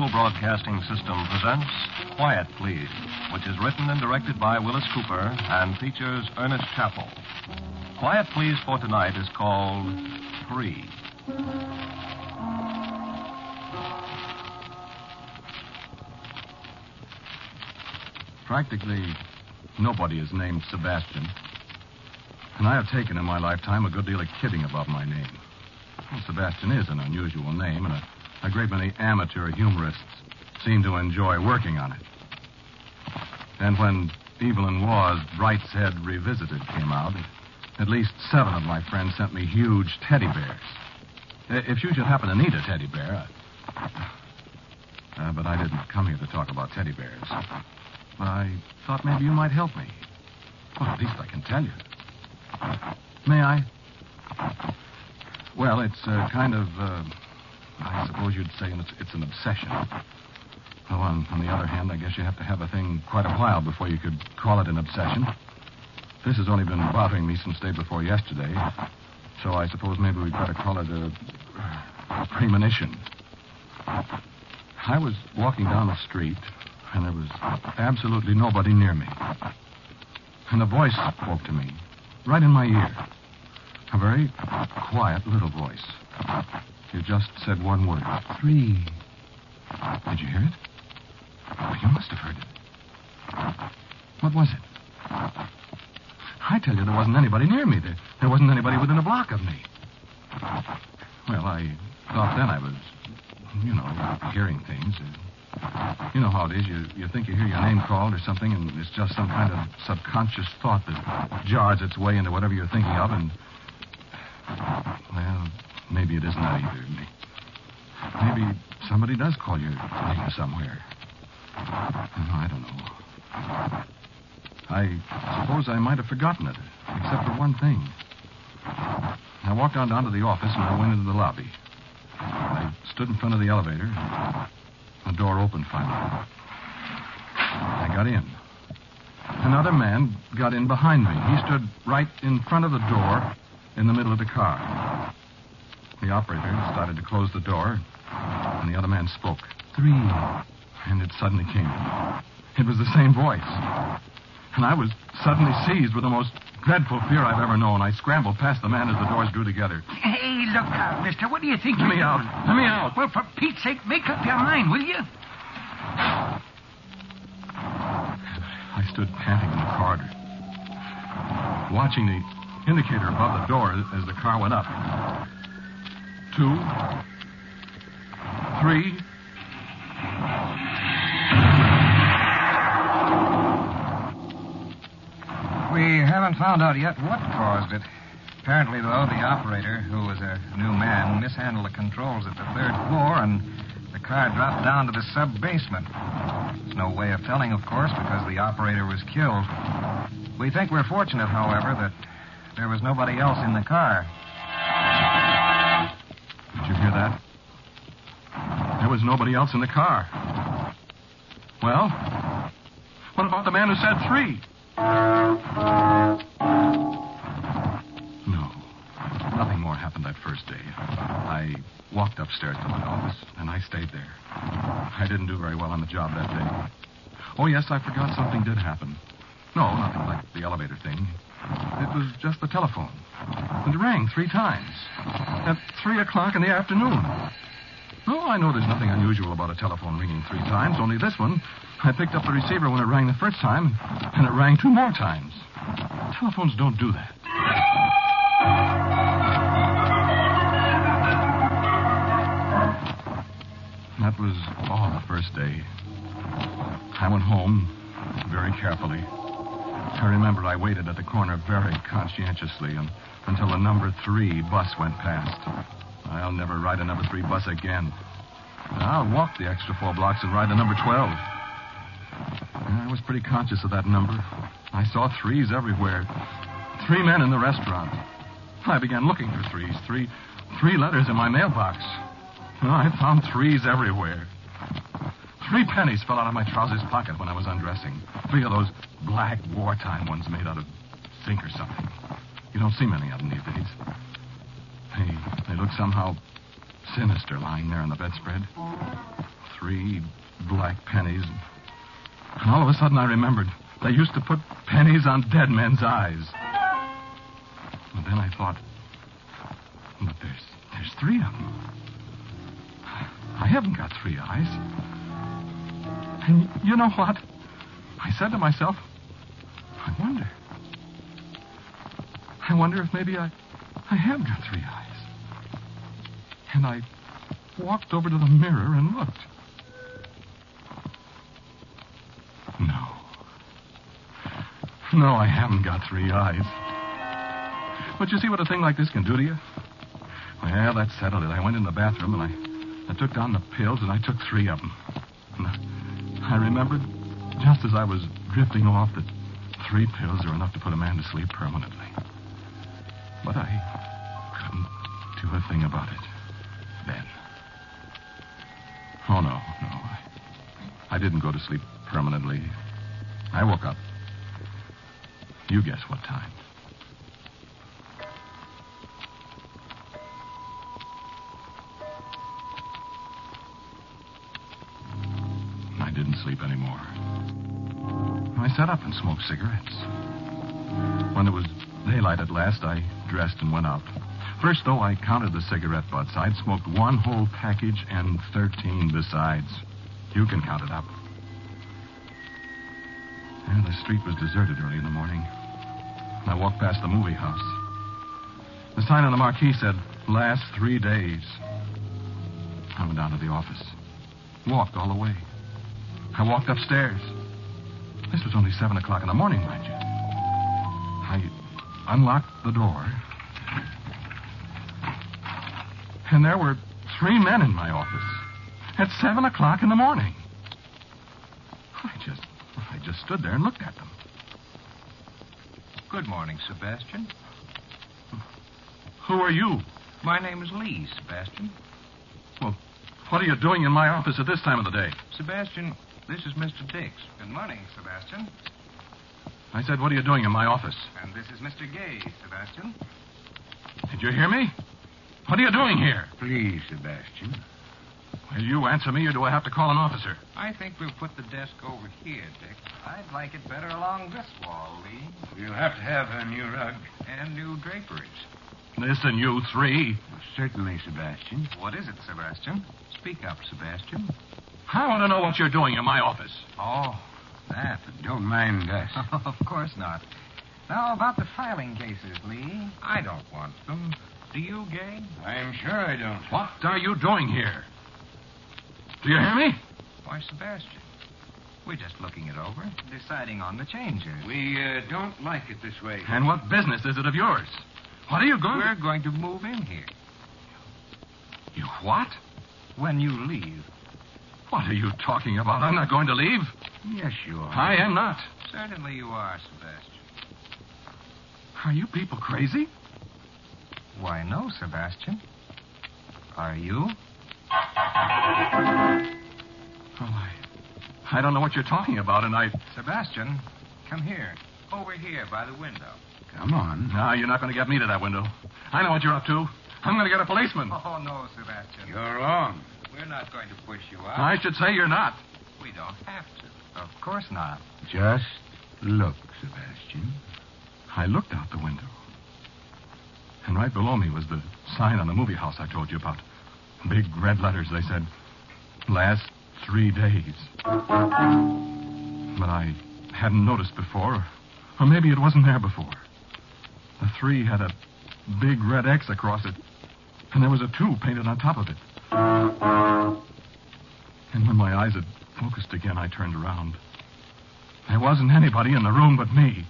Mutual Broadcasting System presents Quiet, Please, which is written and directed by Willis Cooper and features Ernest Chappell. Quiet, Please for tonight is called Free. Practically nobody is named Sebastian. And I have taken in my lifetime a good deal of kidding about my name. Well, Sebastian is an unusual name, and a, a great many amateur humorists seem to enjoy working on it. And when Evelyn Waugh's Brideshead Revisited came out, at least seven of my friends sent me huge teddy bears. If you should happen to need a teddy bear. Uh, but I didn't come here to talk about teddy bears. But I thought maybe you might help me. Well, at least I can tell you. May I? Well, it's a kind of, uh, I suppose you'd say it's, it's an obsession. Though on, on the other hand, I guess you have to have a thing quite a while before you could call it an obsession. This has only been bothering me since day before yesterday. So I suppose maybe we'd better call it a, a premonition. I was walking down the street, and there was absolutely nobody near me. And a voice spoke to me, right in my ear. A very quiet little voice. It just said one word three. Did you hear it? Oh, you must have heard it. What was it? I tell you, there wasn't anybody near me. There, there wasn't anybody within a block of me. Well, I thought then I was, you know, hearing things. Uh, You know how it is. You, you think you hear your name called or something, and it's just some kind of subconscious thought that jars its way into whatever you're thinking of, and. Maybe it isn't that either. May- Maybe somebody does call your name somewhere. I don't know. I suppose I might have forgotten it, except for one thing. I walked on down to the office and I went into the lobby. I stood in front of the elevator. The door opened finally. I got in. Another man got in behind me. He stood right in front of the door in the middle of the car. The operator started to close the door, and the other man spoke. Three. And it suddenly came. It was the same voice. And I was suddenly seized with the most dreadful fear I've ever known. I scrambled past the man as the doors drew together. Hey, look out, mister. What do you think Let me out. Let me out. Well, for Pete's sake, make up your mind, will you? I stood panting in the corridor, watching the indicator above the door as the car went up. Two. Three. We haven't found out yet what caused it. Apparently, though, the operator, who was a new man, mishandled the controls at the third floor, and the car dropped down to the sub basement. There's no way of telling, of course, because the operator was killed. We think we're fortunate, however, that there was nobody else in the car. You hear that? There was nobody else in the car. Well, what about the man who said three? No. Nothing more happened that first day. I walked upstairs to my office, and I stayed there. I didn't do very well on the job that day. Oh, yes, I forgot something did happen. No, nothing like the elevator thing. It was just the telephone. It rang three times. At three o'clock in the afternoon. Oh, I know there's nothing unusual about a telephone ringing three times, only this one, I picked up the receiver when it rang the first time, and it rang two more times. Telephones don't do that. That was all the first day. I went home very carefully. I remember I waited at the corner very conscientiously and, until the number three bus went past. I'll never ride a number three bus again. I'll walk the extra four blocks and ride the number 12. I was pretty conscious of that number. I saw threes everywhere. Three men in the restaurant. I began looking for threes. Three, three letters in my mailbox. I found threes everywhere. Three pennies fell out of my trousers pocket when I was undressing. Three of those black wartime ones made out of zinc or something. You don't see many of them these days. They, they look somehow sinister lying there on the bedspread. Three black pennies. And all of a sudden I remembered they used to put pennies on dead men's eyes. And then I thought, but there's there's three of them. I haven't got three eyes. And you know what? I said to myself, I wonder. I wonder if maybe I, I have got three eyes. And I walked over to the mirror and looked. No. No, I haven't got three eyes. But you see what a thing like this can do to you? Well, that settled it. I went in the bathroom and I, I took down the pills and I took three of them. And I, I remembered just as I was drifting off that three pills are enough to put a man to sleep permanently. But I couldn't do a thing about it then. Oh, no, no. I, I didn't go to sleep permanently. I woke up. You guess what time. Sleep anymore. I sat up and smoked cigarettes. When it was daylight at last, I dressed and went out. First, though, I counted the cigarette butts. I'd smoked one whole package and 13 besides. You can count it up. And the street was deserted early in the morning. I walked past the movie house. The sign on the marquee said, last three days. I went down to the office. Walked all the way. I walked upstairs. This was only 7 o'clock in the morning, mind you. I unlocked the door. And there were three men in my office at 7 o'clock in the morning. I just, I just stood there and looked at them. Good morning, Sebastian. Who are you? My name is Lee, Sebastian. Well, what are you doing in my office at this time of the day? Sebastian, this is Mr. Dix. Good morning, Sebastian. I said, what are you doing in my office? And this is Mr. Gay, Sebastian. Did you hear me? What are you doing here? Please, Sebastian. Will you answer me, or do I have to call an officer? I think we'll put the desk over here, Dick. I'd like it better along this wall, Lee. We'll have to have a new rug. And new draperies. Listen, you three. Certainly, Sebastian. What is it, Sebastian? Speak up, Sebastian. I want to know what you're doing in my office. Oh, that. Don't mind us. of course not. Now, about the filing cases, Lee. I don't want them. Do you, Gay? I'm sure I don't. What are you doing here? Do you hear me? Why, Sebastian, We're just looking it over, deciding on the changes. We uh, don't like it this way. And what business is it of yours? What are you going We're going to move in here You what? when you leave. What are you talking about? I'm not going to leave. Yes, you are. I am not. Certainly you are, Sebastian. Are you people crazy? Why, no, Sebastian. Are you? Well, I, I don't know what you're talking about, and I. Sebastian, come here. Over here by the window. Come on. No, you're not going to get me to that window. I know what you're up to. I'm going to get a policeman. Oh, no, Sebastian. You're wrong. We're not going to push you out. I should say you're not. We don't have to. Of course not. Just look, Sebastian. I looked out the window. And right below me was the sign on the movie house I told you about. Big red letters. They said, last three days. But I hadn't noticed before, or maybe it wasn't there before. The three had a big red X across it, and there was a two painted on top of it. And when my eyes had focused again, I turned around. There wasn't anybody in the room but me.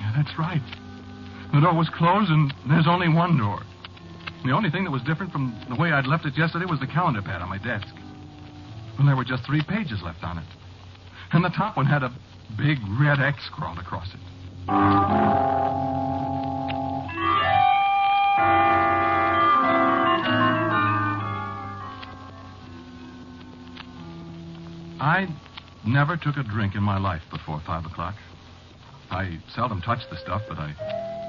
Yeah, that's right. The door was closed, and there's only one door. The only thing that was different from the way I'd left it yesterday was the calendar pad on my desk. And there were just three pages left on it. And the top one had a big red X scrawled across it. Never took a drink in my life before five o'clock. I seldom touch the stuff, but I,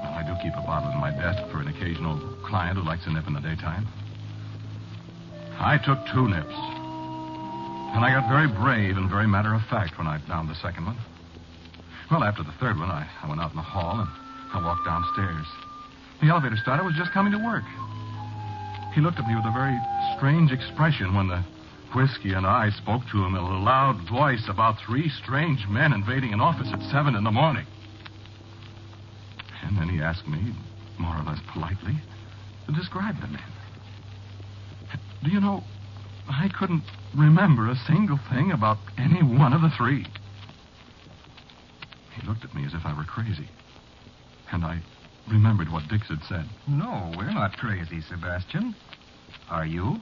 well, I do keep a bottle in my desk for an occasional client who likes a nip in the daytime. I took two nips. And I got very brave and very matter of fact when I downed the second one. Well, after the third one, I, I went out in the hall and I walked downstairs. The elevator starter was just coming to work. He looked at me with a very strange expression when the whiskey and I spoke to him in a loud voice about three strange men invading an office at seven in the morning. And then he asked me, more or less politely, to describe the men. Do you know, I couldn't remember a single thing about any one of the three. He looked at me as if I were crazy. And I remembered what Dix had said. No, we're not crazy, Sebastian. Are you?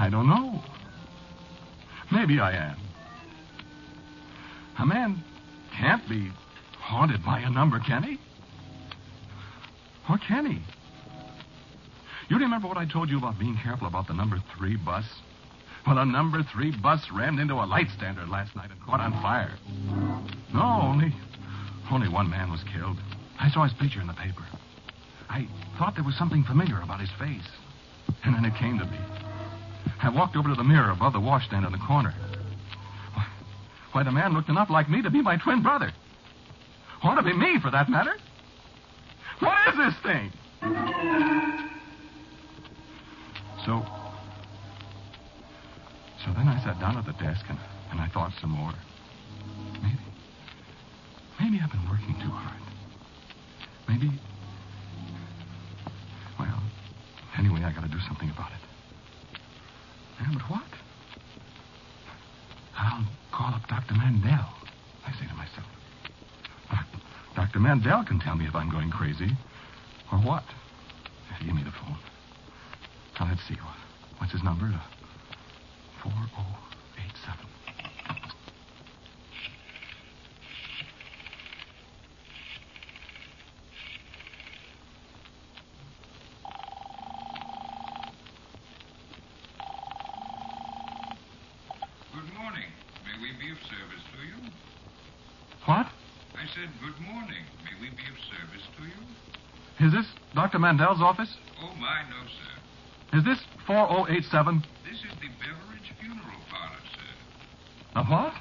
I don't know. Maybe I am. A man can't be haunted by a number, can he? Or can he? You remember what I told you about being careful about the number three bus? Well, a number three bus rammed into a light standard last night and caught on fire. No, only only one man was killed. I saw his picture in the paper. I thought there was something familiar about his face. And then it came to me. I walked over to the mirror above the washstand in the corner. Why, the man looked enough like me to be my twin brother. Ought to be me, for that matter. What is this thing? So. So then I sat down at the desk and, and I thought some more. Maybe. Maybe I've been working too hard. Maybe. Well, anyway, I gotta do something about it. Yeah, but what? I'll call up Dr. Mandel, I say to myself. Dr. Mandel can tell me if I'm going crazy. Or what. Yeah, Give me the phone. Now, let's see. What, what's his number? Uh, 4087. Good morning. May we be of service to you? What? I said good morning. May we be of service to you? Is this Dr. Mandel's office? Oh, my, no, sir. Is this 4087? This is the Beveridge Funeral Parlor, sir. A what?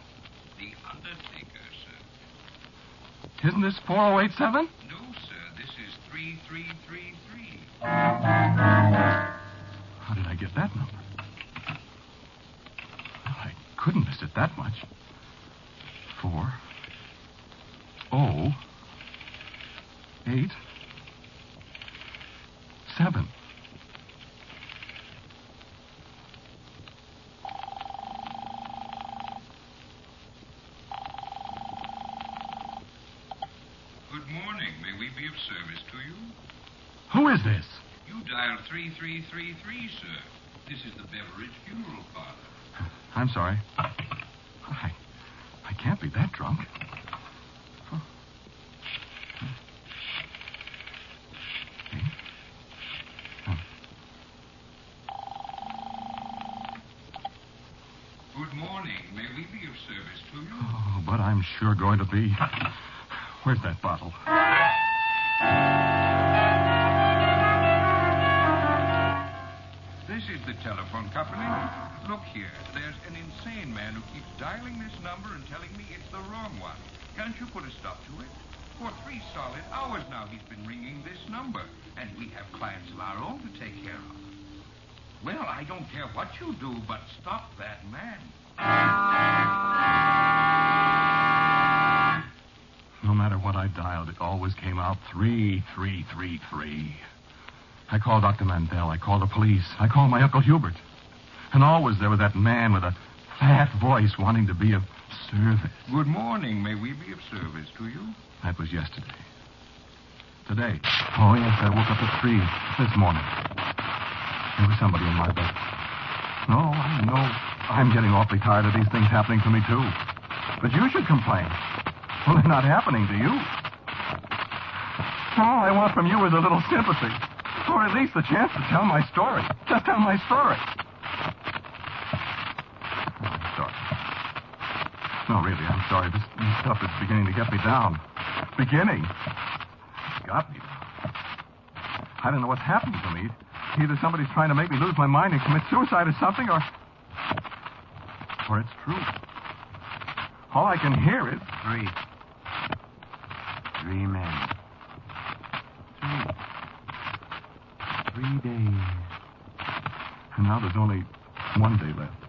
The Undertaker, sir. Isn't this 4087? No, sir. This is 3333. How did I get that number? Well, I couldn't miss it that much. Four. Oh. Eight. service to you? Who is this? You dialed 3333, sir. This is the Beveridge Funeral Parlor. I'm sorry. I, I can't be that drunk. Huh. Good morning. May we be of service to you? Oh, but I'm sure going to be. Where's that bottle? Is the telephone company. Look here. There's an insane man who keeps dialing this number and telling me it's the wrong one. Can't you put a stop to it? For three solid hours now he's been ringing this number, and we have clients of our own to take care of. Well, I don't care what you do, but stop that man. No matter what I dialed, it always came out three, three, three, three. I called Dr. Mandel. I called the police. I called my Uncle Hubert. And always there was that man with a fat voice wanting to be of service. Good morning. May we be of service to you? That was yesterday. Today. Oh, yes, I woke up at three this morning. There was somebody in my bed. No, I know. I'm getting awfully tired of these things happening to me, too. But you should complain. Well, they're not happening to you. All I want from you is a little sympathy. Or at least the chance to tell my story. Just tell my story. I'm sorry. No, really, I'm sorry. This, this stuff is beginning to get me down. Beginning? It's got me. I don't know what's happening to me. Either somebody's trying to make me lose my mind and commit suicide or something, or. or it's true. All I can hear is. Three. Three men. Three. Three days. And now there's only one day left.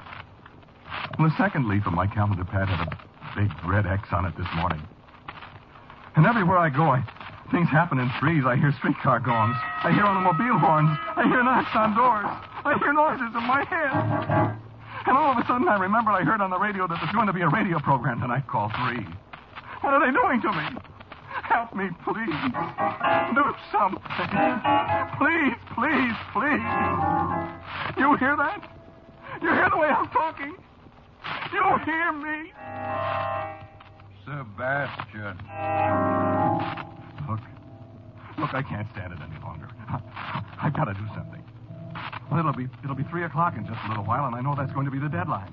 The second leaf of my calendar pad had a big red X on it this morning. And everywhere I go, I, things happen in threes. I hear streetcar gongs. I hear automobile horns. I hear knocks on doors. I hear noises in my head. And all of a sudden, I remember I heard on the radio that there's going to be a radio program tonight called Three. What are they doing to me? Help me, please. Do something. Please, please, please. You hear that? You hear the way I'm talking? You hear me? Sebastian. Look. Look, I can't stand it any longer. I, I've got to do something. Well, it'll be it'll be three o'clock in just a little while, and I know that's going to be the deadline.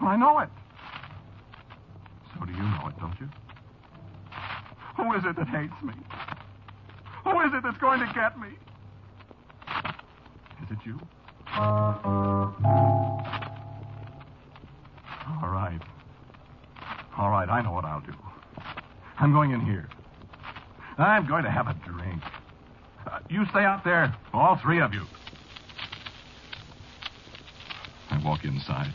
Well, I know it. So do you know it, don't you? Who is it that hates me? Who is it that's going to get me? Is it you? All right. All right, I know what I'll do. I'm going in here. I'm going to have a drink. Uh, you stay out there, all three of you. I walk inside.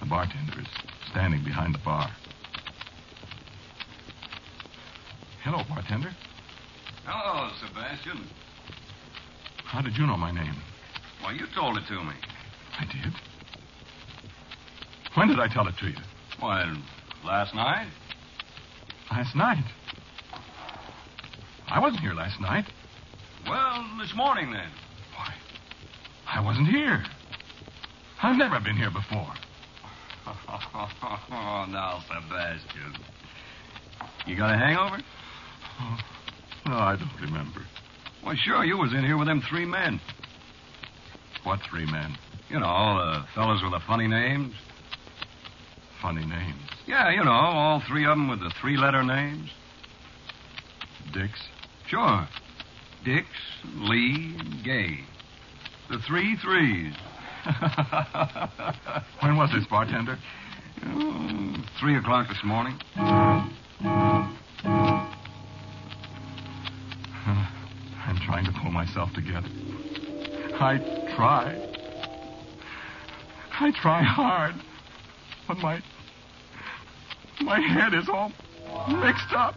The bartender is standing behind the bar. Hello, bartender. Hello, Sebastian. How did you know my name? Well, you told it to me. I did. When did I tell it to you? Well, last night? Last night. I wasn't here last night. Well, this morning then. Why? I wasn't here. I've never been here before. oh, now, Sebastian. You got a hangover? Oh, no, I don't remember. Well, sure, you was in here with them three men. What three men? You know, all the fellows with the funny names. Funny names. Yeah, you know, all three of them with the three-letter names. Dix. Sure. Dix, Lee, and Gay. The three threes. when was this, bartender? Oh, three o'clock this morning. Trying to myself together. I try. I try hard. But my. My head is all mixed up.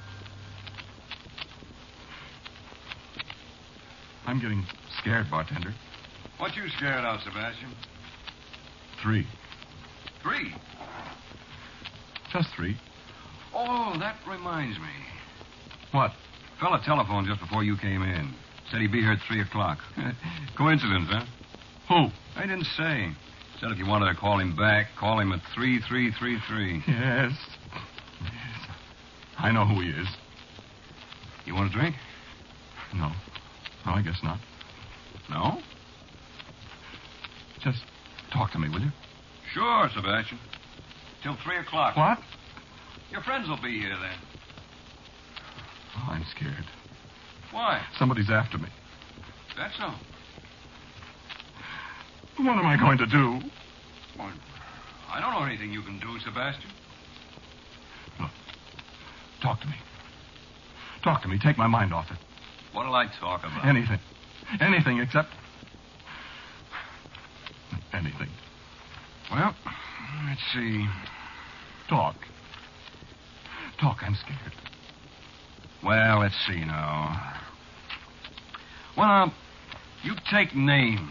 I'm getting scared, bartender. What you scared of, Sebastian? Three. Three. Just three. Oh, that reminds me. What? Fella telephoned just before you came in. Said he'd be here at 3 o'clock. Coincidence, huh? Who? I didn't say. Said if you wanted to call him back, call him at 3333. Yes. Yes. I know who he is. You want a drink? No. No, I guess not. No? Just talk to me, will you? Sure, Sebastian. Till 3 o'clock. What? Your friends will be here then. Oh, I'm scared. Why? Somebody's after me. That's all. What am I going to do? Well, I don't know anything you can do, Sebastian. Look, Talk to me. Talk to me. Take my mind off it. What'll I talk about? Anything. Anything except. Anything. Well, let's see. Talk. Talk. I'm scared. Well, let's see now. Well, you take names.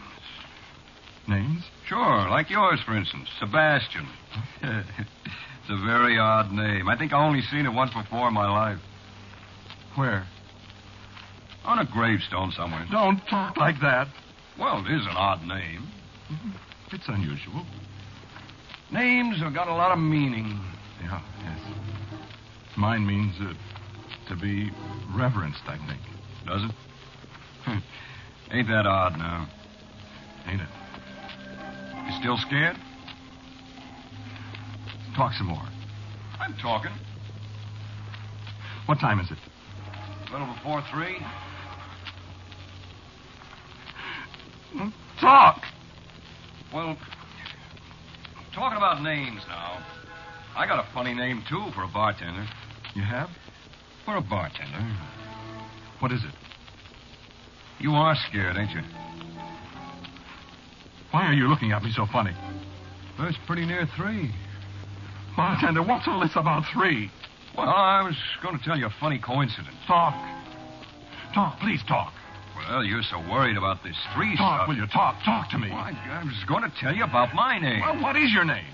Names? Sure, like yours, for instance, Sebastian. it's a very odd name. I think I only seen it once before in my life. Where? On a gravestone somewhere. Don't talk like that. Well, it is an odd name. It's unusual. Names have got a lot of meaning. Yeah, yes. Mine means uh, to be reverenced, I think. Does it? Ain't that odd now? Ain't it? You still scared? Talk some more. I'm talking. What time is it? A little before three. Talk! Well, talking about names now. I got a funny name, too, for a bartender. You have? For a bartender. What is it? You are scared, ain't you? Why are you looking at me so funny? Well, it's pretty near three. Bartender, what's all this about three? Well, I was going to tell you a funny coincidence. Talk. Talk, please talk. Well, you're so worried about this three Talk, stuff. will you? Talk. Talk to me. Well, I, I was going to tell you about my name. Well, what is your name?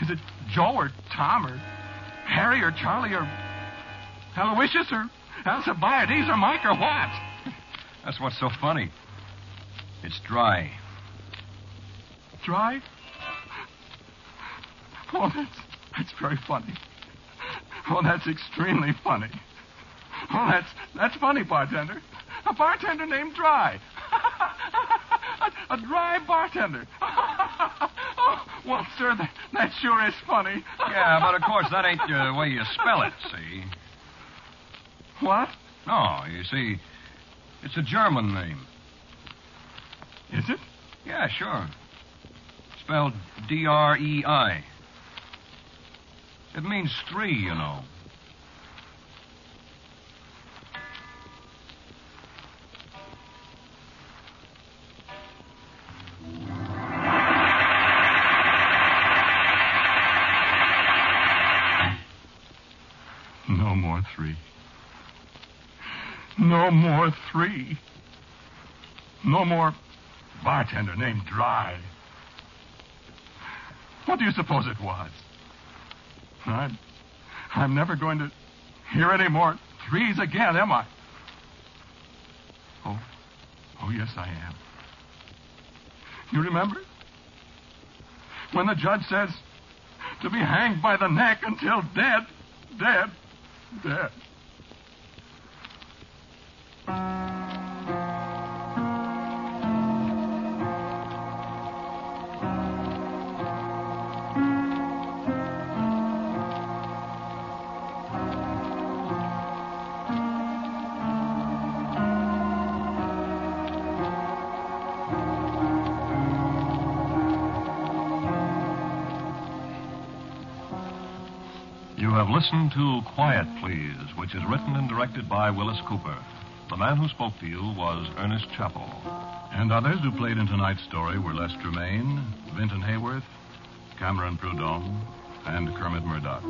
Is it Joe or Tom or Harry or Charlie or Aloysius or Alcibiades or Mike or what? That's what's so funny. It's dry. Dry? Oh, that's, that's very funny. Oh, that's extremely funny. Oh, that's that's funny, bartender. A bartender named Dry. a, a dry bartender. oh, well, sir, that, that sure is funny. Yeah, but of course that ain't the way you spell it, see? What? No, you see, it's a German name. Is it? Yeah, sure. Spelled D R E I. It means three, you know. No more three. No more bartender named Dry. What do you suppose it was? I'm, I'm never going to hear any more threes again, am I? Oh, oh, yes, I am. You remember? When the judge says to be hanged by the neck until dead, dead, dead. You have listened to Quiet Please, which is written and directed by Willis Cooper. The man who spoke to you was Ernest Chappell. And others who played in tonight's story were Les Tremayne, Vinton Hayworth, Cameron Prudhomme, and Kermit Murdoch.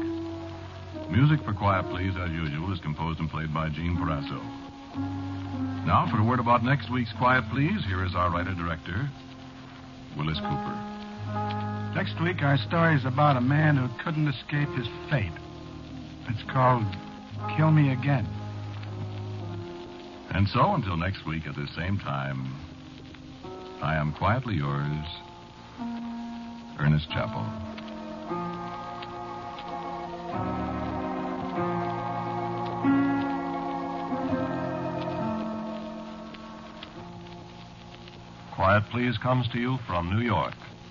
Music for Quiet Please, as usual, is composed and played by Gene Parasso. Now, for a word about next week's Quiet Please, here is our writer-director, Willis Cooper. Next week, our story is about a man who couldn't escape his fate. It's called Kill Me Again. And so, until next week at this same time, I am quietly yours, Ernest Chappell. Quiet Please comes to you from New York.